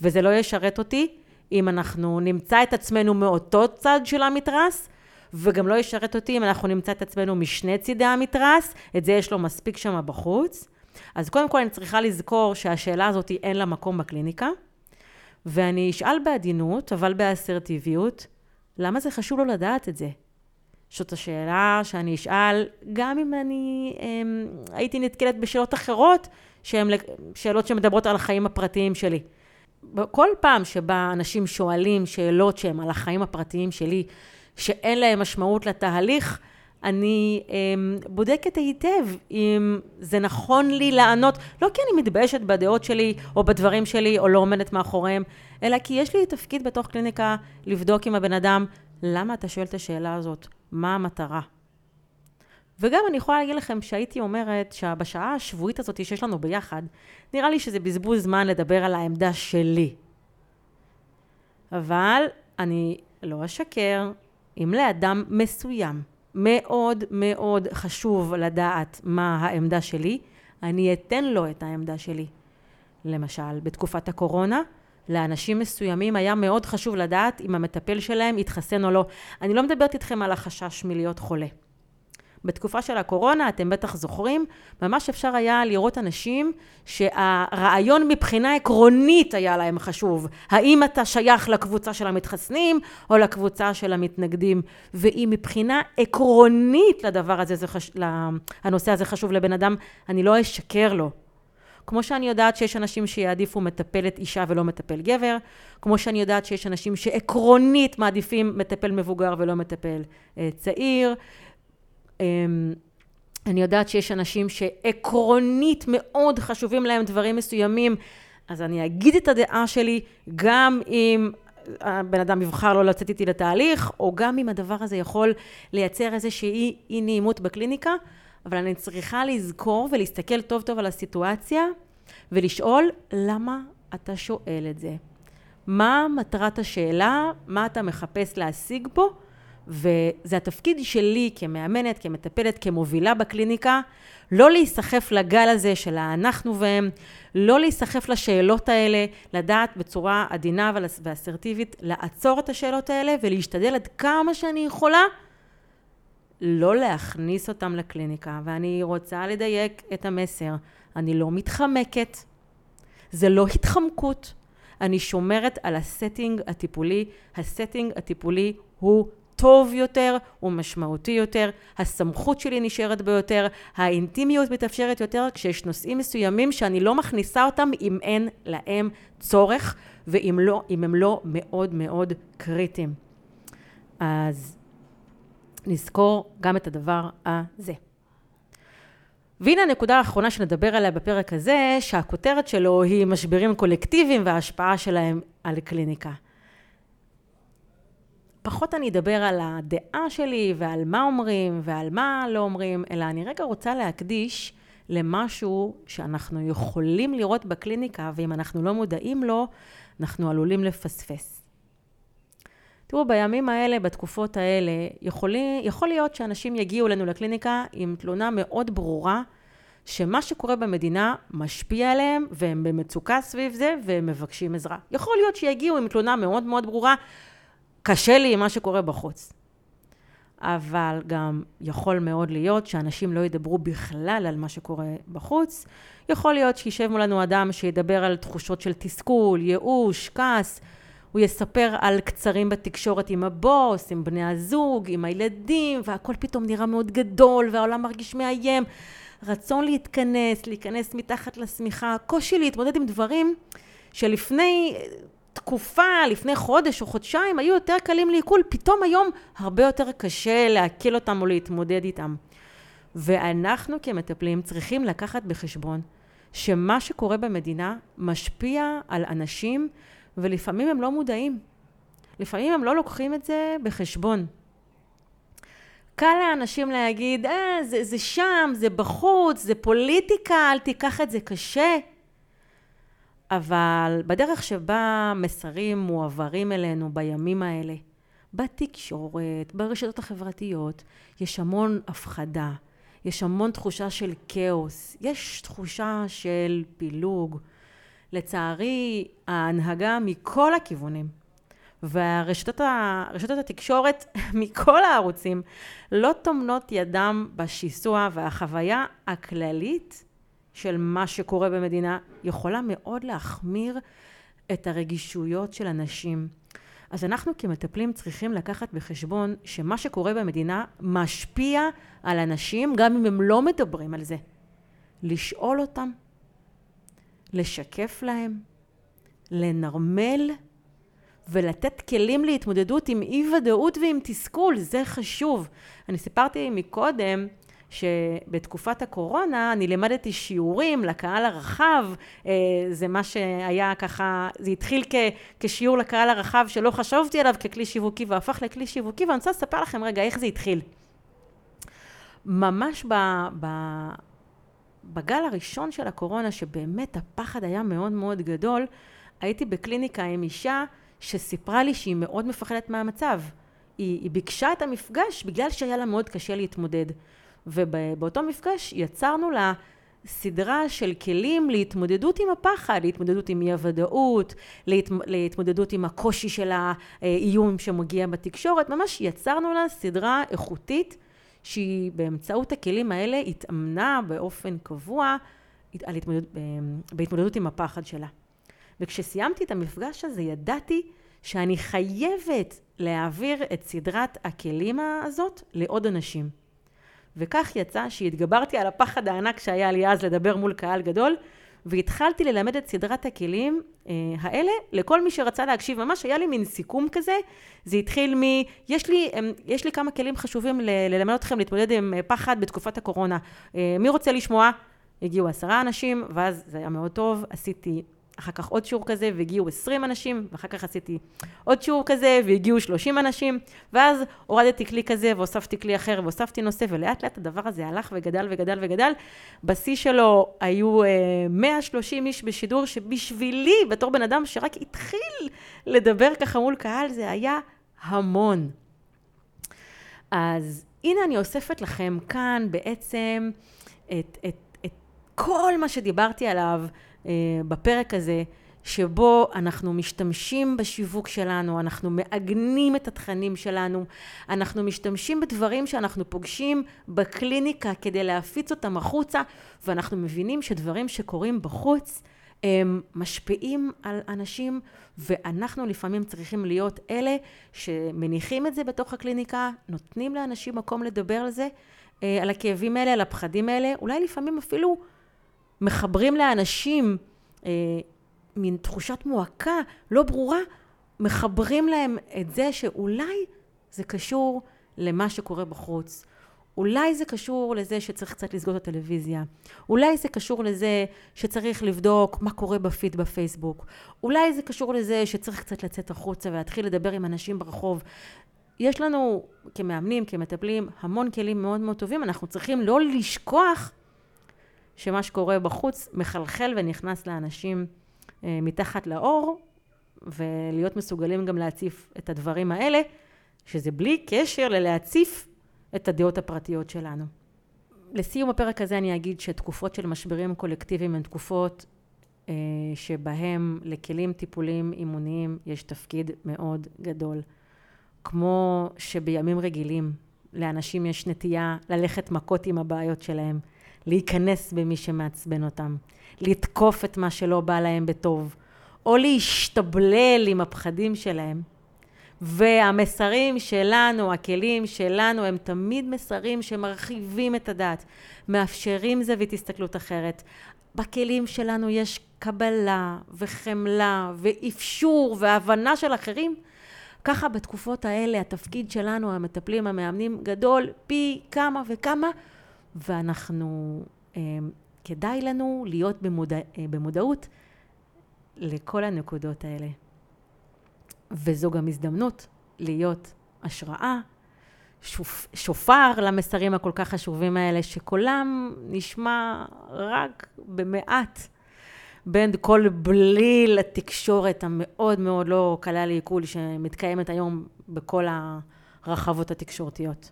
וזה לא ישרת אותי אם אנחנו נמצא את עצמנו מאותו צד של המתרס, וגם לא ישרת אותי אם אנחנו נמצא את עצמנו משני צידי המתרס, את זה יש לו מספיק שם בחוץ. אז קודם כל אני צריכה לזכור שהשאלה הזאת אין לה מקום בקליניקה, ואני אשאל בעדינות, אבל באסרטיביות, למה זה חשוב לו לדעת את זה? זאת השאלה שאני אשאל, גם אם אני הם, אמ, הייתי נתקלת בשאלות אחרות, שהן שאלות שמדברות על החיים הפרטיים שלי. כל פעם שבה אנשים שואלים שאלות שהן על החיים הפרטיים שלי, שאין להם משמעות לתהליך, אני אמ, בודקת היטב אם זה נכון לי לענות, לא כי אני מתביישת בדעות שלי או בדברים שלי או לא עומדת מאחוריהם, אלא כי יש לי תפקיד בתוך קליניקה לבדוק עם הבן אדם, למה אתה שואל את השאלה הזאת? מה המטרה? וגם אני יכולה להגיד לכם שהייתי אומרת שבשעה השבועית הזאת שיש לנו ביחד, נראה לי שזה בזבוז זמן לדבר על העמדה שלי. אבל אני לא אשקר, אם לאדם מסוים מאוד מאוד חשוב לדעת מה העמדה שלי, אני אתן לו את העמדה שלי. למשל, בתקופת הקורונה, לאנשים מסוימים היה מאוד חשוב לדעת אם המטפל שלהם התחסן או לא. אני לא מדברת איתכם על החשש מלהיות חולה. בתקופה של הקורונה, אתם בטח זוכרים, ממש אפשר היה לראות אנשים שהרעיון מבחינה עקרונית היה להם חשוב. האם אתה שייך לקבוצה של המתחסנים או לקבוצה של המתנגדים? ואם מבחינה עקרונית לדבר הזה, זה חש... הנושא הזה חשוב לבן אדם, אני לא אשקר לו. כמו שאני יודעת שיש אנשים שיעדיפו מטפלת אישה ולא מטפל גבר, כמו שאני יודעת שיש אנשים שעקרונית מעדיפים מטפל מבוגר ולא מטפל אה, צעיר, אני יודעת שיש אנשים שעקרונית מאוד חשובים להם דברים מסוימים, אז אני אגיד את הדעה שלי גם אם הבן אדם יבחר לא לצאת איתי לתהליך, או גם אם הדבר הזה יכול לייצר איזושהי אי נעימות בקליניקה, אבל אני צריכה לזכור ולהסתכל טוב טוב על הסיטואציה ולשאול למה אתה שואל את זה. מה מטרת השאלה? מה אתה מחפש להשיג פה? וזה התפקיד שלי כמאמנת, כמטפלת, כמובילה בקליניקה, לא להיסחף לגל הזה של האנחנו והם, לא להיסחף לשאלות האלה, לדעת בצורה עדינה ואסרטיבית לעצור את השאלות האלה ולהשתדל עד כמה שאני יכולה לא להכניס אותם לקליניקה. ואני רוצה לדייק את המסר, אני לא מתחמקת, זה לא התחמקות, אני שומרת על ה setting הטיפולי, ה setting הטיפולי הוא טוב יותר ומשמעותי יותר, הסמכות שלי נשארת ביותר, האינטימיות מתאפשרת יותר כשיש נושאים מסוימים שאני לא מכניסה אותם אם אין להם צורך ואם לא, הם לא מאוד מאוד קריטיים. אז נזכור גם את הדבר הזה. והנה הנקודה האחרונה שנדבר עליה בפרק הזה, שהכותרת שלו היא משברים קולקטיביים וההשפעה שלהם על קליניקה. פחות אני אדבר על הדעה שלי ועל מה אומרים ועל מה לא אומרים, אלא אני רגע רוצה להקדיש למשהו שאנחנו יכולים לראות בקליניקה, ואם אנחנו לא מודעים לו, אנחנו עלולים לפספס. תראו, בימים האלה, בתקופות האלה, יכולי, יכול להיות שאנשים יגיעו אלינו לקליניקה עם תלונה מאוד ברורה, שמה שקורה במדינה משפיע עליהם, והם במצוקה סביב זה, והם מבקשים עזרה. יכול להיות שיגיעו עם תלונה מאוד מאוד ברורה, קשה לי עם מה שקורה בחוץ. אבל גם יכול מאוד להיות שאנשים לא ידברו בכלל על מה שקורה בחוץ. יכול להיות שישב מולנו אדם שידבר על תחושות של תסכול, ייאוש, כעס. הוא יספר על קצרים בתקשורת עם הבוס, עם בני הזוג, עם הילדים, והכל פתאום נראה מאוד גדול, והעולם מרגיש מאיים. רצון להתכנס, להיכנס מתחת לשמיכה, קושי להתמודד עם דברים שלפני תקופה, לפני חודש או חודשיים, היו יותר קלים לעיכול, פתאום היום הרבה יותר קשה לעכל אותם או להתמודד איתם. ואנחנו כמטפלים צריכים לקחת בחשבון שמה שקורה במדינה משפיע על אנשים ולפעמים הם לא מודעים. לפעמים הם לא לוקחים את זה בחשבון. קל לאנשים להגיד, אה, זה, זה שם, זה בחוץ, זה פוליטיקה, אל תיקח את זה קשה. אבל בדרך שבה מסרים מועברים אלינו בימים האלה, בתקשורת, ברשתות החברתיות, יש המון הפחדה, יש המון תחושה של כאוס, יש תחושה של פילוג. לצערי, ההנהגה מכל הכיוונים, והרשתות התקשורת מכל הערוצים לא טומנות ידם בשיסוע והחוויה הכללית של מה שקורה במדינה יכולה מאוד להחמיר את הרגישויות של אנשים. אז אנחנו כמטפלים צריכים לקחת בחשבון שמה שקורה במדינה משפיע על אנשים גם אם הם לא מדברים על זה. לשאול אותם, לשקף להם, לנרמל ולתת כלים להתמודדות עם אי ודאות ועם תסכול, זה חשוב. אני סיפרתי מקודם שבתקופת הקורונה אני לימדתי שיעורים לקהל הרחב, אה, זה מה שהיה ככה, זה התחיל כ, כשיעור לקהל הרחב שלא חשבתי עליו ככלי שיווקי והפך לכלי שיווקי, ואני רוצה לספר לכם רגע איך זה התחיל. ממש ב, ב, בגל הראשון של הקורונה, שבאמת הפחד היה מאוד מאוד גדול, הייתי בקליניקה עם אישה שסיפרה לי שהיא מאוד מפחדת מהמצב. היא, היא ביקשה את המפגש בגלל שהיה לה מאוד קשה להתמודד. ובאותו מפגש יצרנו לה סדרה של כלים להתמודדות עם הפחד, להתמודדות עם אי הוודאות, להת, להתמודדות עם הקושי של האיום שמגיע בתקשורת, ממש יצרנו לה סדרה איכותית שהיא באמצעות הכלים האלה התאמנה באופן קבוע התמודד, בהתמודדות עם הפחד שלה. וכשסיימתי את המפגש הזה ידעתי שאני חייבת להעביר את סדרת הכלים הזאת לעוד אנשים. וכך יצא שהתגברתי על הפחד הענק שהיה לי אז לדבר מול קהל גדול, והתחלתי ללמד את סדרת הכלים אה, האלה לכל מי שרצה להקשיב. ממש היה לי מין סיכום כזה, זה התחיל מ... יש לי, אה, יש לי כמה כלים חשובים ל- ללמד אתכם להתמודד עם אה, פחד בתקופת הקורונה. אה, מי רוצה לשמוע? הגיעו עשרה אנשים, ואז זה היה מאוד טוב, עשיתי אחר כך עוד שיעור כזה והגיעו 20 אנשים, ואחר כך עשיתי עוד שיעור כזה והגיעו 30 אנשים, ואז הורדתי כלי כזה והוספתי כלי אחר והוספתי נושא, ולאט לאט הדבר הזה הלך וגדל וגדל וגדל. בשיא שלו היו uh, אה, 130 איש בשידור, שבשבילי, בתור בן אדם שרק התחיל לדבר ככה מול קהל, זה היה המון. אז הנה אני אוספת לכם כאן בעצם את, את, את כל מה שדיברתי עליו. אה, בפרק הזה, שבו אנחנו משתמשים בשיווק שלנו, אנחנו מעגנים את התכנים שלנו, אנחנו משתמשים בדברים שאנחנו פוגשים בקליניקה כדי להפיץ אותם החוצה, ואנחנו מבינים שדברים שקורים בחוץ הם משפיעים על אנשים, ואנחנו לפעמים צריכים להיות אלה שמניחים את זה בתוך הקליניקה, נותנים לאנשים מקום לדבר על זה, אה, על הכאבים האלה, על הפחדים האלה, אולי לפעמים אפילו מחברים לאנשים אה, מין תחושת מועקה לא ברורה, מחברים להם את זה שאולי זה קשור למה שקורה בחוץ. אולי זה קשור לזה שצריך קצת לסגור את הטלוויזיה. אולי זה קשור לזה שצריך לבדוק מה קורה בפיד בפייסבוק. אולי זה קשור לזה שצריך קצת לצאת החוצה ולהתחיל לדבר עם אנשים ברחוב. יש לנו כמאמנים, כמטפלים, המון כלים מאוד מאוד טובים. אנחנו צריכים לא לשכוח שמה שקורה בחוץ מחלחל ונכנס לאנשים אה, מתחת לאור, ולהיות מסוגלים גם להציף את הדברים האלה, שזה בלי קשר ללהציף את הדעות הפרטיות שלנו. לסיום הפרק הזה אני אגיד שתקופות של משברים קולקטיביים הן תקופות אה, שבהם לכלים טיפוליים אימוניים יש תפקיד מאוד גדול. כמו שבימים רגילים לאנשים יש נטייה ללכת מכות עם הבעיות שלהם, להיכנס במי שמעצבן אותם, לתקוף את מה שלא בא להם בטוב, או להשתבלל עם הפחדים שלהם. והמסרים שלנו, הכלים שלנו, הם תמיד מסרים שמרחיבים את הדעת, מאפשרים זווית הסתכלות אחרת. בכלים שלנו יש קבלה וחמלה ואפשור והבנה של אחרים. ככה בתקופות האלה התפקיד שלנו, המטפלים, המאמנים, גדול פי כמה וכמה, ואנחנו, אה, כדאי לנו להיות במודע, אה, במודעות לכל הנקודות האלה. וזו גם הזדמנות להיות השראה, שופ, שופר למסרים הכל כך חשובים האלה, שקולם נשמע רק במעט בין כל בליל התקשורת המאוד מאוד לא קלה לעיכול שמתקיימת היום בכל הרחבות התקשורתיות.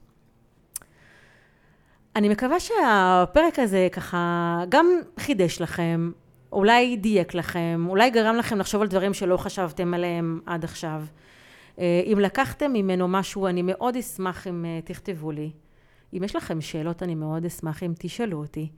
אני מקווה שהפרק הזה ככה גם חידש לכם, אולי דייק לכם, אולי גרם לכם לחשוב על דברים שלא חשבתם עליהם עד עכשיו. אה, אם לקחתם ממנו משהו, אני מאוד אשמח אם אה, תכתבו לי. אם יש לכם שאלות, אני מאוד אשמח אם תשאלו אותי.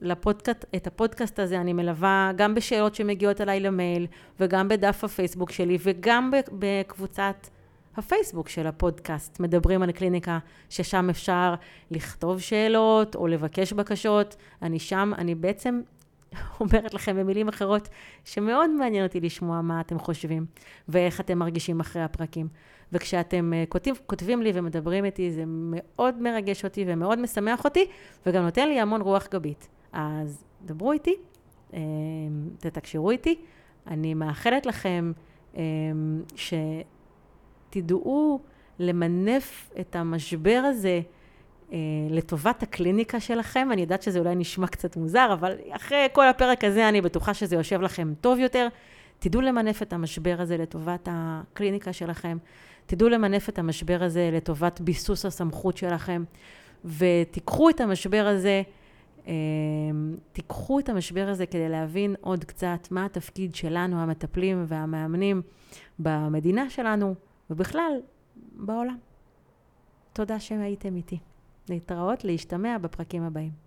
לפודקאסט, את הפודקאסט הזה אני מלווה גם בשאלות שמגיעות אליי למייל, וגם בדף הפייסבוק שלי, וגם בקבוצת הפייסבוק של הפודקאסט, מדברים על קליניקה, ששם אפשר לכתוב שאלות או לבקש בקשות. אני שם, אני בעצם אומרת לכם במילים אחרות, שמאוד מעניין אותי לשמוע מה אתם חושבים, ואיך אתם מרגישים אחרי הפרקים. וכשאתם uh, כותבים, כותבים לי ומדברים איתי, זה מאוד מרגש אותי ומאוד משמח אותי, וגם נותן לי המון רוח גבית. אז דברו איתי, um, תתקשרו איתי. אני מאחלת לכם um, שתדעו למנף את המשבר הזה אה, לטובת הקליניקה שלכם. אני יודעת שזה אולי נשמע קצת מוזר, אבל אחרי כל הפרק הזה אני בטוחה שזה יושב לכם טוב יותר. תדעו למנף את המשבר הזה לטובת הקליניקה שלכם. תדעו למנף את המשבר הזה לטובת ביסוס הסמכות שלכם. ותיקחו את המשבר הזה, אה, תיקחו את המשבר הזה כדי להבין עוד קצת מה התפקיד שלנו, המטפלים והמאמנים במדינה שלנו, ובכלל, בעולם. תודה שהייתם איתי. להתראות, להשתמע בפרקים הבאים.